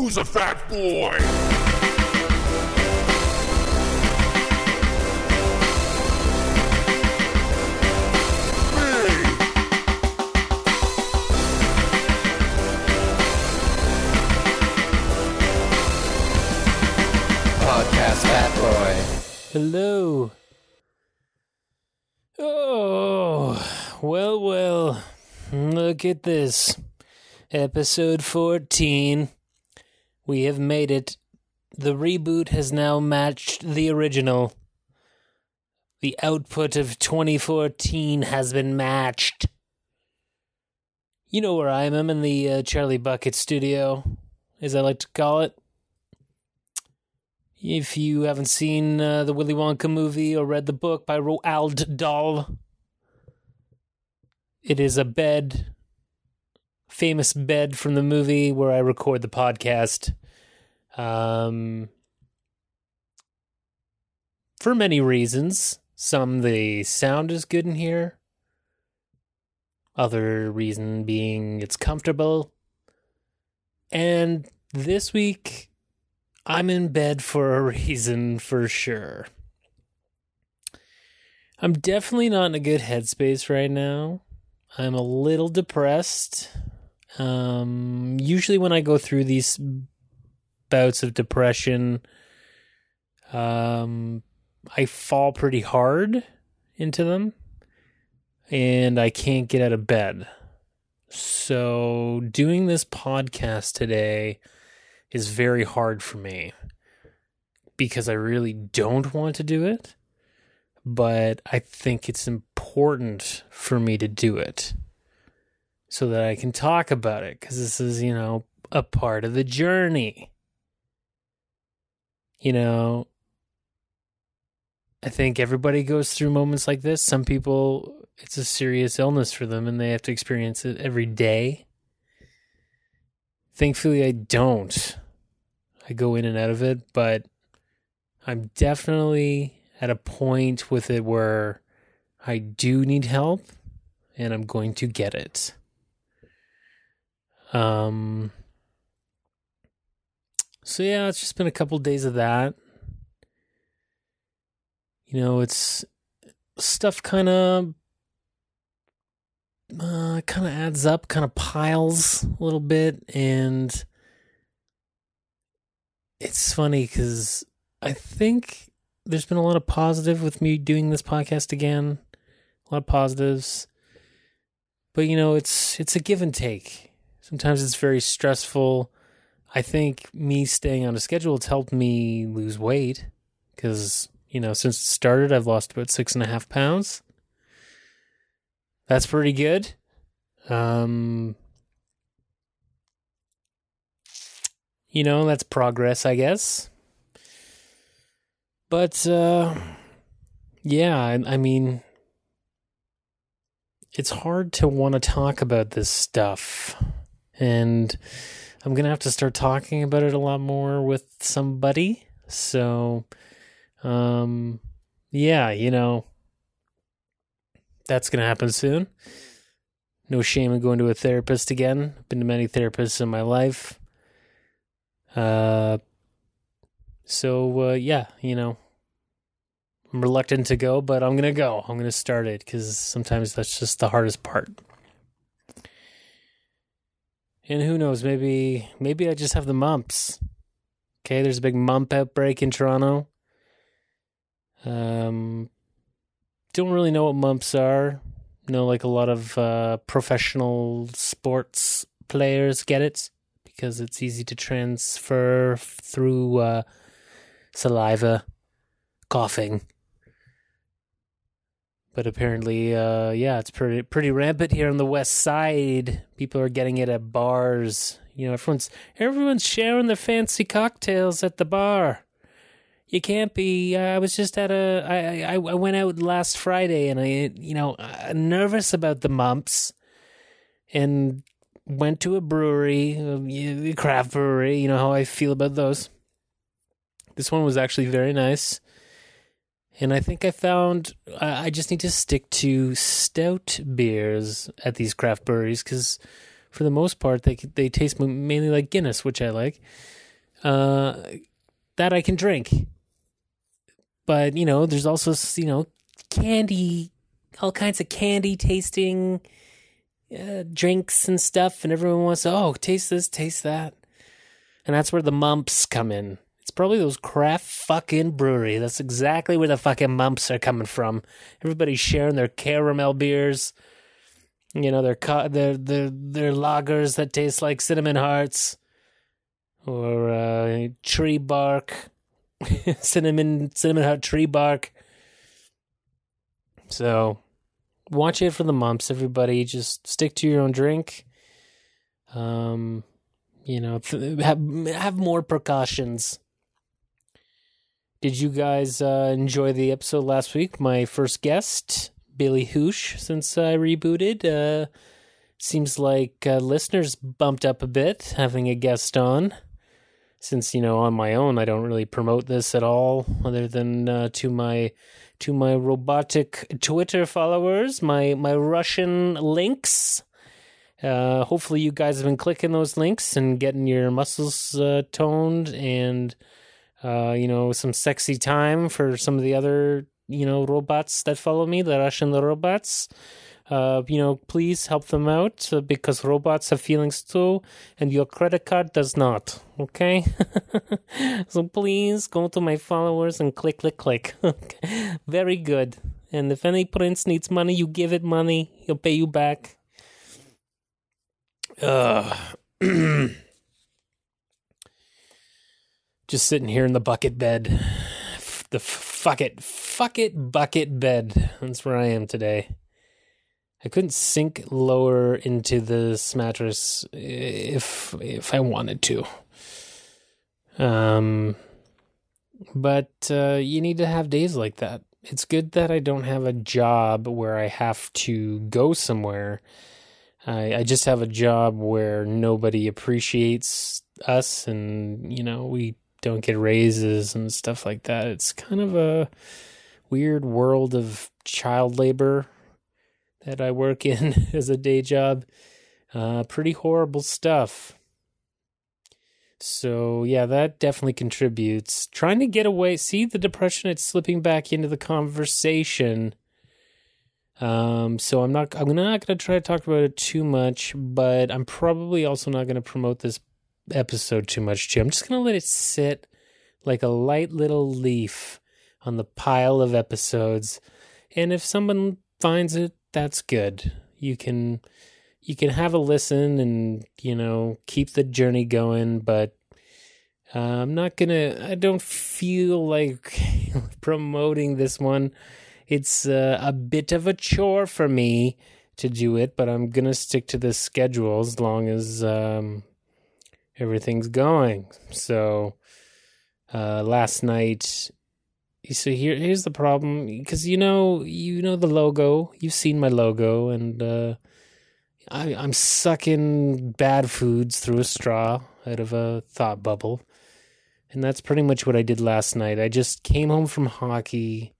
Who's a fat boy? Me. Podcast Fat Boy. Hello. Oh, well, well. Look at this. Episode 14. We have made it. The reboot has now matched the original. The output of 2014 has been matched. You know where I am. I'm in the uh, Charlie Bucket studio, as I like to call it. If you haven't seen uh, the Willy Wonka movie or read the book by Roald Dahl, it is a bed, famous bed from the movie where I record the podcast. Um, for many reasons. Some, the sound is good in here. Other reason being it's comfortable. And this week, I'm in bed for a reason for sure. I'm definitely not in a good headspace right now. I'm a little depressed. Um, usually, when I go through these bouts of depression, um, I fall pretty hard into them and I can't get out of bed. So, doing this podcast today is very hard for me because I really don't want to do it, but I think it's important for me to do it so that I can talk about it because this is, you know, a part of the journey. You know, I think everybody goes through moments like this. Some people, it's a serious illness for them and they have to experience it every day. Thankfully, I don't. I go in and out of it, but I'm definitely at a point with it where I do need help and I'm going to get it. Um so yeah, it's just been a couple days of that. You know, it's stuff kind of uh, kind of adds up, kind of piles a little bit, and it's funny because I think there's been a lot of positive with me doing this podcast again, a lot of positives, but you know, it's it's a give and take. Sometimes it's very stressful. I think me staying on a schedule has helped me lose weight because you know since it started, I've lost about six and a half pounds. That's pretty good. Um, you know, that's progress, I guess. But, uh, yeah, I, I mean, it's hard to want to talk about this stuff. And I'm to have to start talking about it a lot more with somebody. So, um, yeah, you know, that's to happen soon. No shame in going to a therapist again. Been to many therapists in my life. Uh, so uh, yeah, you know, I'm reluctant to go, but I'm gonna go. I'm gonna start it because sometimes that's just the hardest part. And who knows? Maybe maybe I just have the mumps. Okay, there's a big mump outbreak in Toronto. Um, don't really know what mumps are. Know like a lot of uh, professional sports players get it because it's easy to transfer through uh, saliva, coughing. But apparently, uh, yeah, it's pretty pretty rampant here on the west side. People are getting it at bars. You know, everyone's everyone's sharing their fancy cocktails at the bar. You can't be. Uh, I was just at a. I, I I went out last Friday, and I you know uh, nervous about the mumps, and went to a brewery, a craft brewery. You know how I feel about those. This one was actually very nice. And I think I found I just need to stick to stout beers at these craft breweries because for the most part, they they taste mainly like Guinness, which I like. Uh, that I can drink. But you know, there's also you know candy, all kinds of candy tasting uh, drinks and stuff, and everyone wants to oh taste this, taste that, and that's where the mumps come in. It's probably those craft fucking brewery. That's exactly where the fucking mumps are coming from. Everybody's sharing their caramel beers. You know, their their their their lagers that taste like cinnamon hearts or uh, tree bark, cinnamon cinnamon heart tree bark. So, watch it for the mumps. Everybody, just stick to your own drink. Um, you know, have have more precautions. Did you guys uh, enjoy the episode last week? My first guest, Billy Hoosh, since I rebooted. Uh, seems like uh, listeners bumped up a bit having a guest on. Since you know, on my own, I don't really promote this at all, other than uh, to my to my robotic Twitter followers, my my Russian links. Uh, hopefully, you guys have been clicking those links and getting your muscles uh, toned and uh, you know, some sexy time for some of the other, you know, robots that follow me, the Russian robots. Uh, you know, please help them out uh, because robots have feelings too, and your credit card does not. Okay, so please go to my followers and click, click, click. Very good. And if any prince needs money, you give it money. He'll pay you back. Ugh. just sitting here in the bucket bed. The fuck it, fuck it bucket bed. That's where I am today. I couldn't sink lower into this mattress if if I wanted to. Um, but uh, you need to have days like that. It's good that I don't have a job where I have to go somewhere. I, I just have a job where nobody appreciates us, and you know we don't get raises and stuff like that. It's kind of a weird world of child labor that I work in as a day job. Uh, pretty horrible stuff. So yeah, that definitely contributes. Trying to get away, see the depression. It's slipping back into the conversation. Um, so I'm not. I'm not going to try to talk about it too much, but I'm probably also not going to promote this episode too much too. I'm just going to let it sit like a light little leaf on the pile of episodes. And if someone finds it, that's good. You can you can have a listen and, you know, keep the journey going, but uh, I'm not going to I don't feel like promoting this one. It's uh, a bit of a chore for me to do it, but I'm going to stick to the schedule as long as um, everything's going. So uh, last night, so here here's the problem because you know you know the logo. You've seen my logo, and uh, I, I'm sucking bad foods through a straw out of a thought bubble. And that's pretty much what I did last night. I just came home from hockey,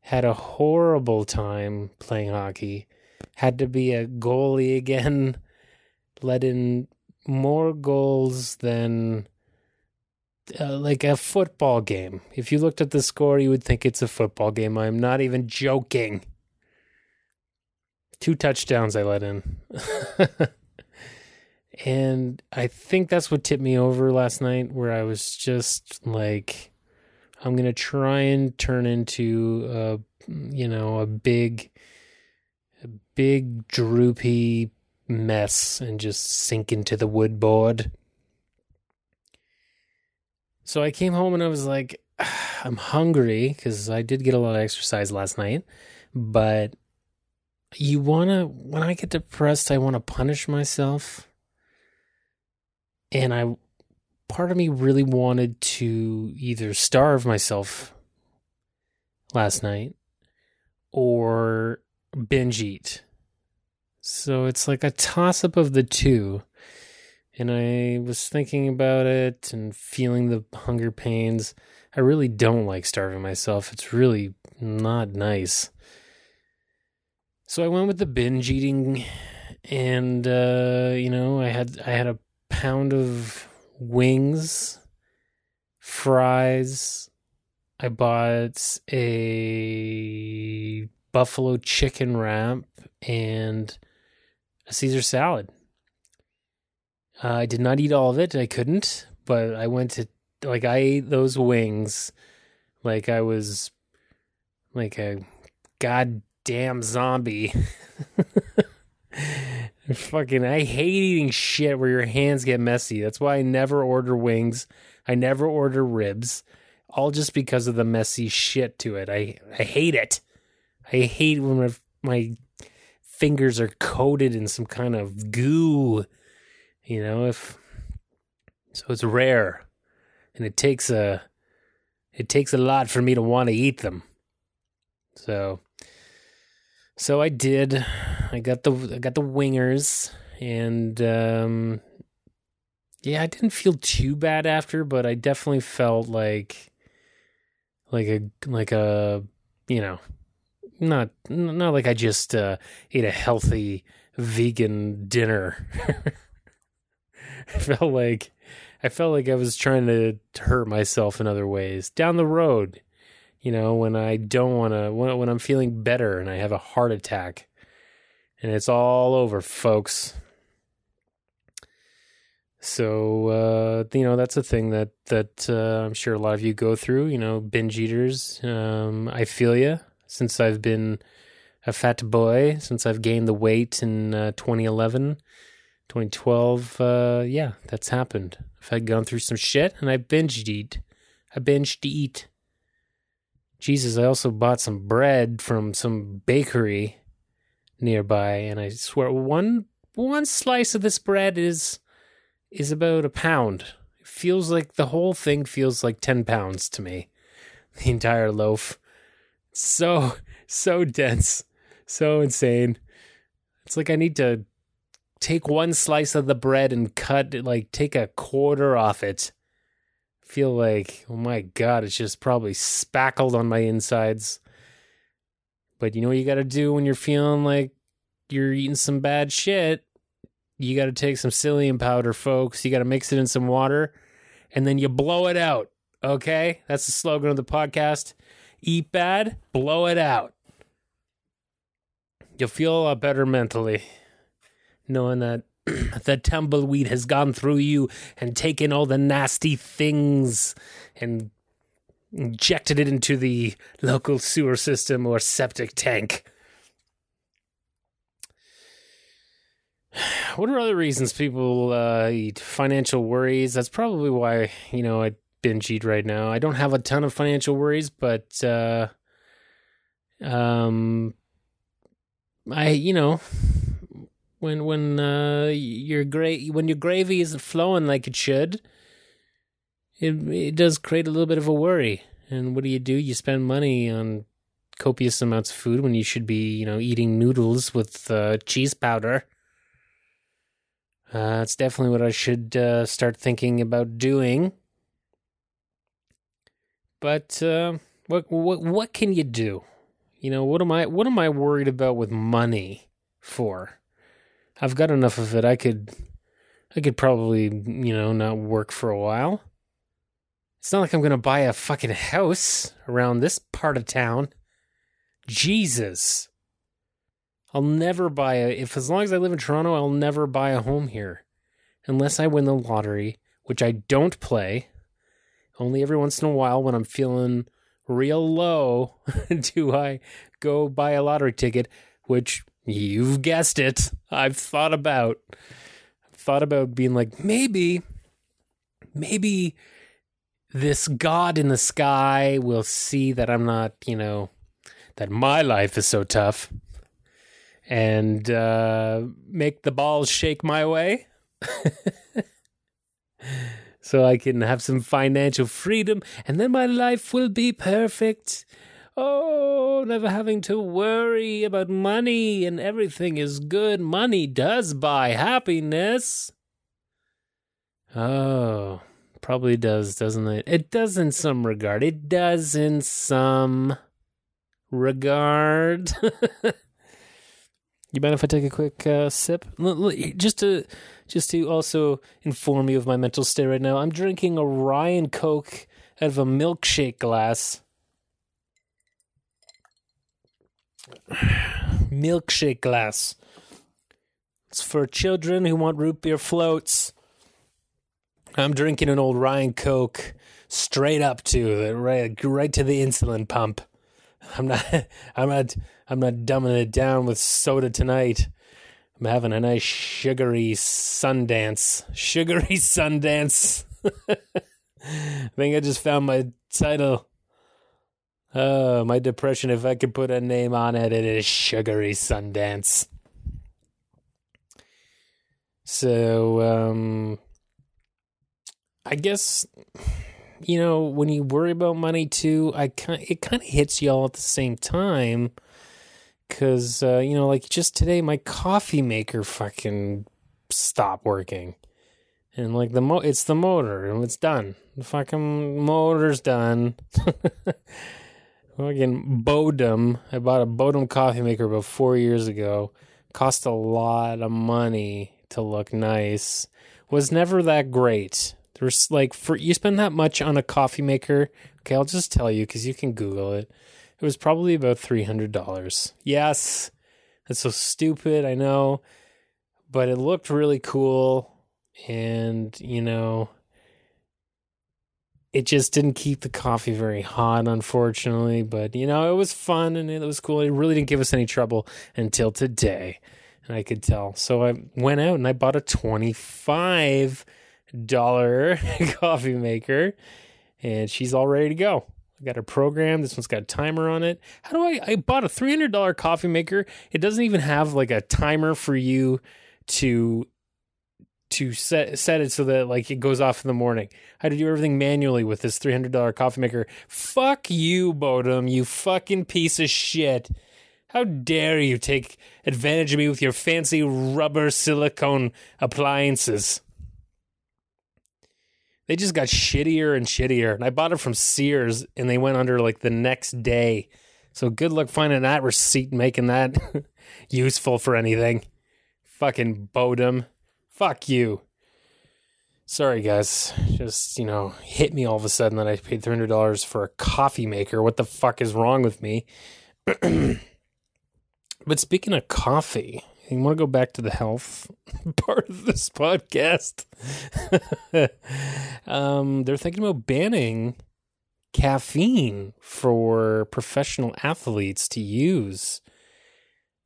had a horrible time playing hockey, had to be a goalie again, let in more goals than uh, like a football game. If you looked at the score, you would think it's a football game. I'm not even joking. Two touchdowns I let in. and I think that's what tipped me over last night, where I was just like, I'm going to try and turn into a, you know, a big, a big droopy mess and just sink into the wood board. So I came home and I was like, I'm hungry because I did get a lot of exercise last night, but you want to, when I get depressed, I want to punish myself. And I, part of me really wanted to either starve myself last night or binge eat. So it's like a toss up of the two. And I was thinking about it and feeling the hunger pains. I really don't like starving myself. It's really not nice. So I went with the binge eating and uh, you know, I had I had a pound of wings, fries. I bought a buffalo chicken wrap and a Caesar salad. Uh, I did not eat all of it. I couldn't, but I went to like I ate those wings like I was like a goddamn zombie. Fucking, I hate eating shit where your hands get messy. That's why I never order wings. I never order ribs, all just because of the messy shit to it. I I hate it. I hate when my, my fingers are coated in some kind of goo. You know, if so, it's rare, and it takes a it takes a lot for me to want to eat them. So, so I did. I got the I got the wingers, and um, yeah, I didn't feel too bad after, but I definitely felt like like a like a you know not not like I just uh, ate a healthy vegan dinner. I felt like I felt like I was trying to hurt myself in other ways down the road. You know, when I don't want to, when, when I'm feeling better and I have a heart attack, and it's all over, folks. So uh, you know that's a thing that that uh, I'm sure a lot of you go through. You know, binge eaters. Um, I feel you. Since I've been a fat boy, since I've gained the weight in uh, 2011, 2012, uh, yeah, that's happened. I've had gone through some shit and I binged eat. I binged to eat. Jesus, I also bought some bread from some bakery nearby, and I swear one one slice of this bread is is about a pound. It feels like the whole thing feels like ten pounds to me. The entire loaf. So so dense. So insane. It's like I need to take one slice of the bread and cut like take a quarter off it. Feel like oh my god it's just probably spackled on my insides. But you know what you got to do when you're feeling like you're eating some bad shit? You got to take some psyllium powder folks. You got to mix it in some water and then you blow it out okay? That's the slogan of the podcast eat bad blow it out you'll feel a lot better mentally knowing that the tumbleweed has gone through you and taken all the nasty things and injected it into the local sewer system or septic tank. What are other reasons people uh, eat? Financial worries. That's probably why, you know, I binge eat right now. I don't have a ton of financial worries, but uh, um, I, you know, when when uh, your gra- when your gravy isn't flowing like it should, it it does create a little bit of a worry. And what do you do? You spend money on copious amounts of food when you should be, you know, eating noodles with uh, cheese powder. Uh, it's definitely what I should uh, start thinking about doing. But uh, what what what can you do? You know, what am I what am I worried about with money for? I've got enough of it. I could, I could probably, you know, not work for a while. It's not like I'm to buy a fucking house around this part of town. Jesus. I'll never buy a, if as long as I live in Toronto, I'll never buy a home here. Unless I win the lottery, which I don't play. Only every once in a while when I'm feeling real low do I go buy a lottery ticket, which You've guessed it. I've thought about thought about being like maybe maybe this god in the sky will see that I'm not, you know, that my life is so tough and uh, make the balls shake my way. so I can have some financial freedom and then my life will be perfect Oh, never having to worry about money and everything is good. Money does buy happiness. Oh, probably does, doesn't it? It does in some regard. It does in some regard. You mind if I take a quick uh, sip? Just to just to also inform you of my mental state right now. I'm drinking a Ryan Coke out of a milkshake glass. milkshake glass. It's for children who want root beer floats. I'm drinking an old Ryan Coke straight up to right, right to the insulin pump. I'm not, I'm not, I'm not dumbing it down with soda tonight. I'm having a nice sugary Sundance, sugary Sundance. I think I just found my title. Uh, my depression, if I could put a name on it, it is Sugary Sundance. So, um, I guess, you know, when you worry about money too, I kind it kind of hits you all at the same time. Cause, uh, you know, like just today, my coffee maker fucking stopped working. And like the mo, it's the motor and it's done. The fucking motor's done. Fucking Bodum. I bought a Bodum coffee maker about four years ago. Cost a lot of money to look nice. Was never that great. There's like for you spend that much on a coffee maker. Okay, I'll just tell you because you can Google it. It was probably about three hundred dollars. Yes, that's so stupid. I know, but it looked really cool, and you know, it just didn't keep the coffee very hot, unfortunately. But you know, it was fun and it was cool. It really didn't give us any trouble until today, and I could tell. So I went out and I bought a twenty-five dollar coffee maker, and she's all ready to go. I got a program. This one's got a timer on it. How do I? I bought a three hundred dollar coffee maker. It doesn't even have like a timer for you to to set set it so that like it goes off in the morning. I had to do everything manually with this three hundred dollar coffee maker. Fuck you, Bodum, you fucking piece of shit. How dare you take advantage of me with your fancy rubber silicone appliances? They just got shittier and shittier. And I bought it from Sears and they went under like the next day. So good luck finding that receipt making that useful for anything. Fucking Bodum. Fuck you. Sorry, guys. Just, you know, hit me all of a sudden that I paid $300 for a coffee maker. What the fuck is wrong with me? but speaking of coffee, you want to go back to the health part of this podcast? um, they're thinking about banning caffeine for professional athletes to use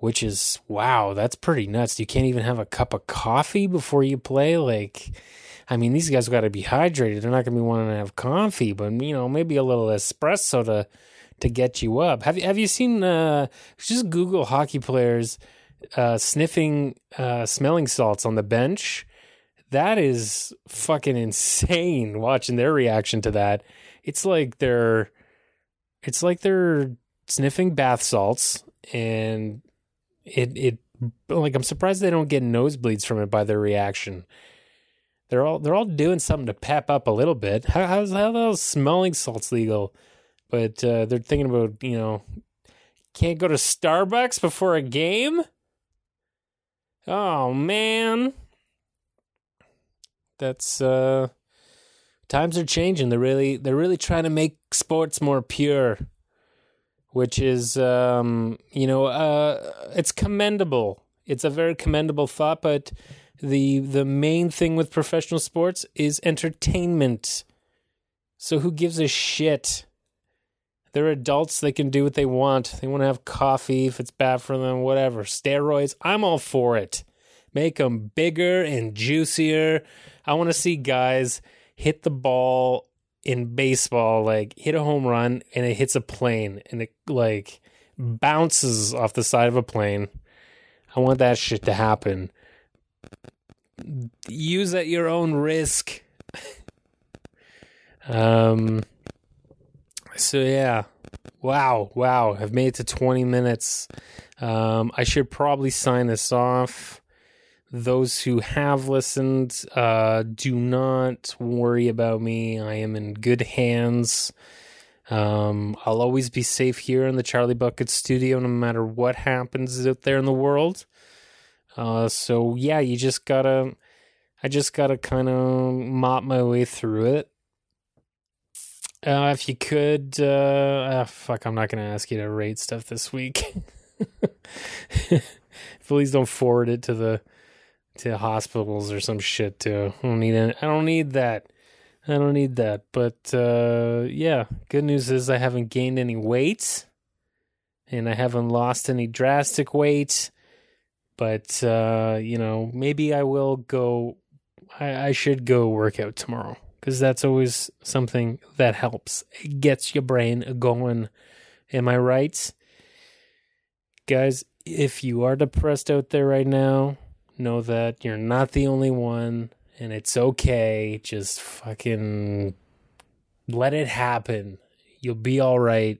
which is wow, that's pretty nuts. You can't even have a cup of coffee before you play. Like, I mean, these guys got to be hydrated. They're not going to be wanting to have coffee, but you know, maybe a little espresso to to get you up. Have you have you seen? Uh, just Google hockey players uh, sniffing uh, smelling salts on the bench. That is fucking insane. Watching their reaction to that, it's like they're, it's like they're sniffing bath salts and it it like I'm surprised they don't get nosebleeds from it by their reaction. They're all they're all doing something to pep up a little bit. How how's how those smelling salts legal? But uh, they're thinking about you know can't go to Starbucks before a game. Oh man, that's uh, times are changing. They're really they're really trying to make sports more pure which is um, you know uh, it's commendable. It's a very commendable thought, but the the main thing with professional sports is entertainment. So who gives a shit? They're adults. They can do what they want. They want to have coffee if it's bad for them, whatever. Steroids, I'm all for it. Make them bigger and juicier. I want to see guys hit the ball in baseball, like hit a home run and it hits a plane and it like bounces off the side of a plane. I want that shit to happen. Use at your own risk. um so yeah. Wow, wow. I've made it to 20 minutes. Um I should probably sign this off those who have listened, uh, do not worry about me. I am in good hands. Um, I'll always be safe here in the Charlie Bucket studio, no matter what happens out there in the world. Uh, so yeah, you just gotta. I just gotta kind of mop my way through it. Uh, if you could, uh, ah, fuck, I'm not gonna ask you to rate stuff this week. Please don't forward it to the to hospitals or some shit too. I don't need it. I don't need that. I don't need that. But uh, yeah, good news is I haven't gained any weight, and I haven't lost any drastic weight. But uh, you know, maybe I will go. I, I should go work out tomorrow because that's always something that helps. It gets your brain going. Am I right? Guys, if you are depressed out there right now, know that you're not the only one and it's okay. Just fucking let it happen. You'll be all right.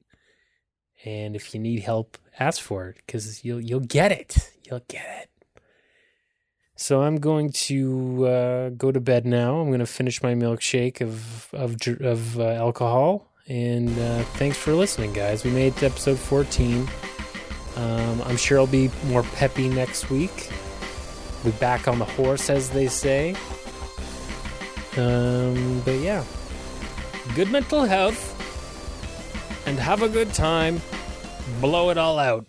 And if you need help, ask for it cuz you'll you'll get it. You'll get it. So I'm going to uh, go to bed now. I'm going to finish my milkshake of of of uh, alcohol and uh, thanks for listening guys. We made it to episode 14. Um, I'm sure I'll be more peppy next week. Be back on the horse, as they say. Um, but yeah, good mental health and have a good time. Blow it all out.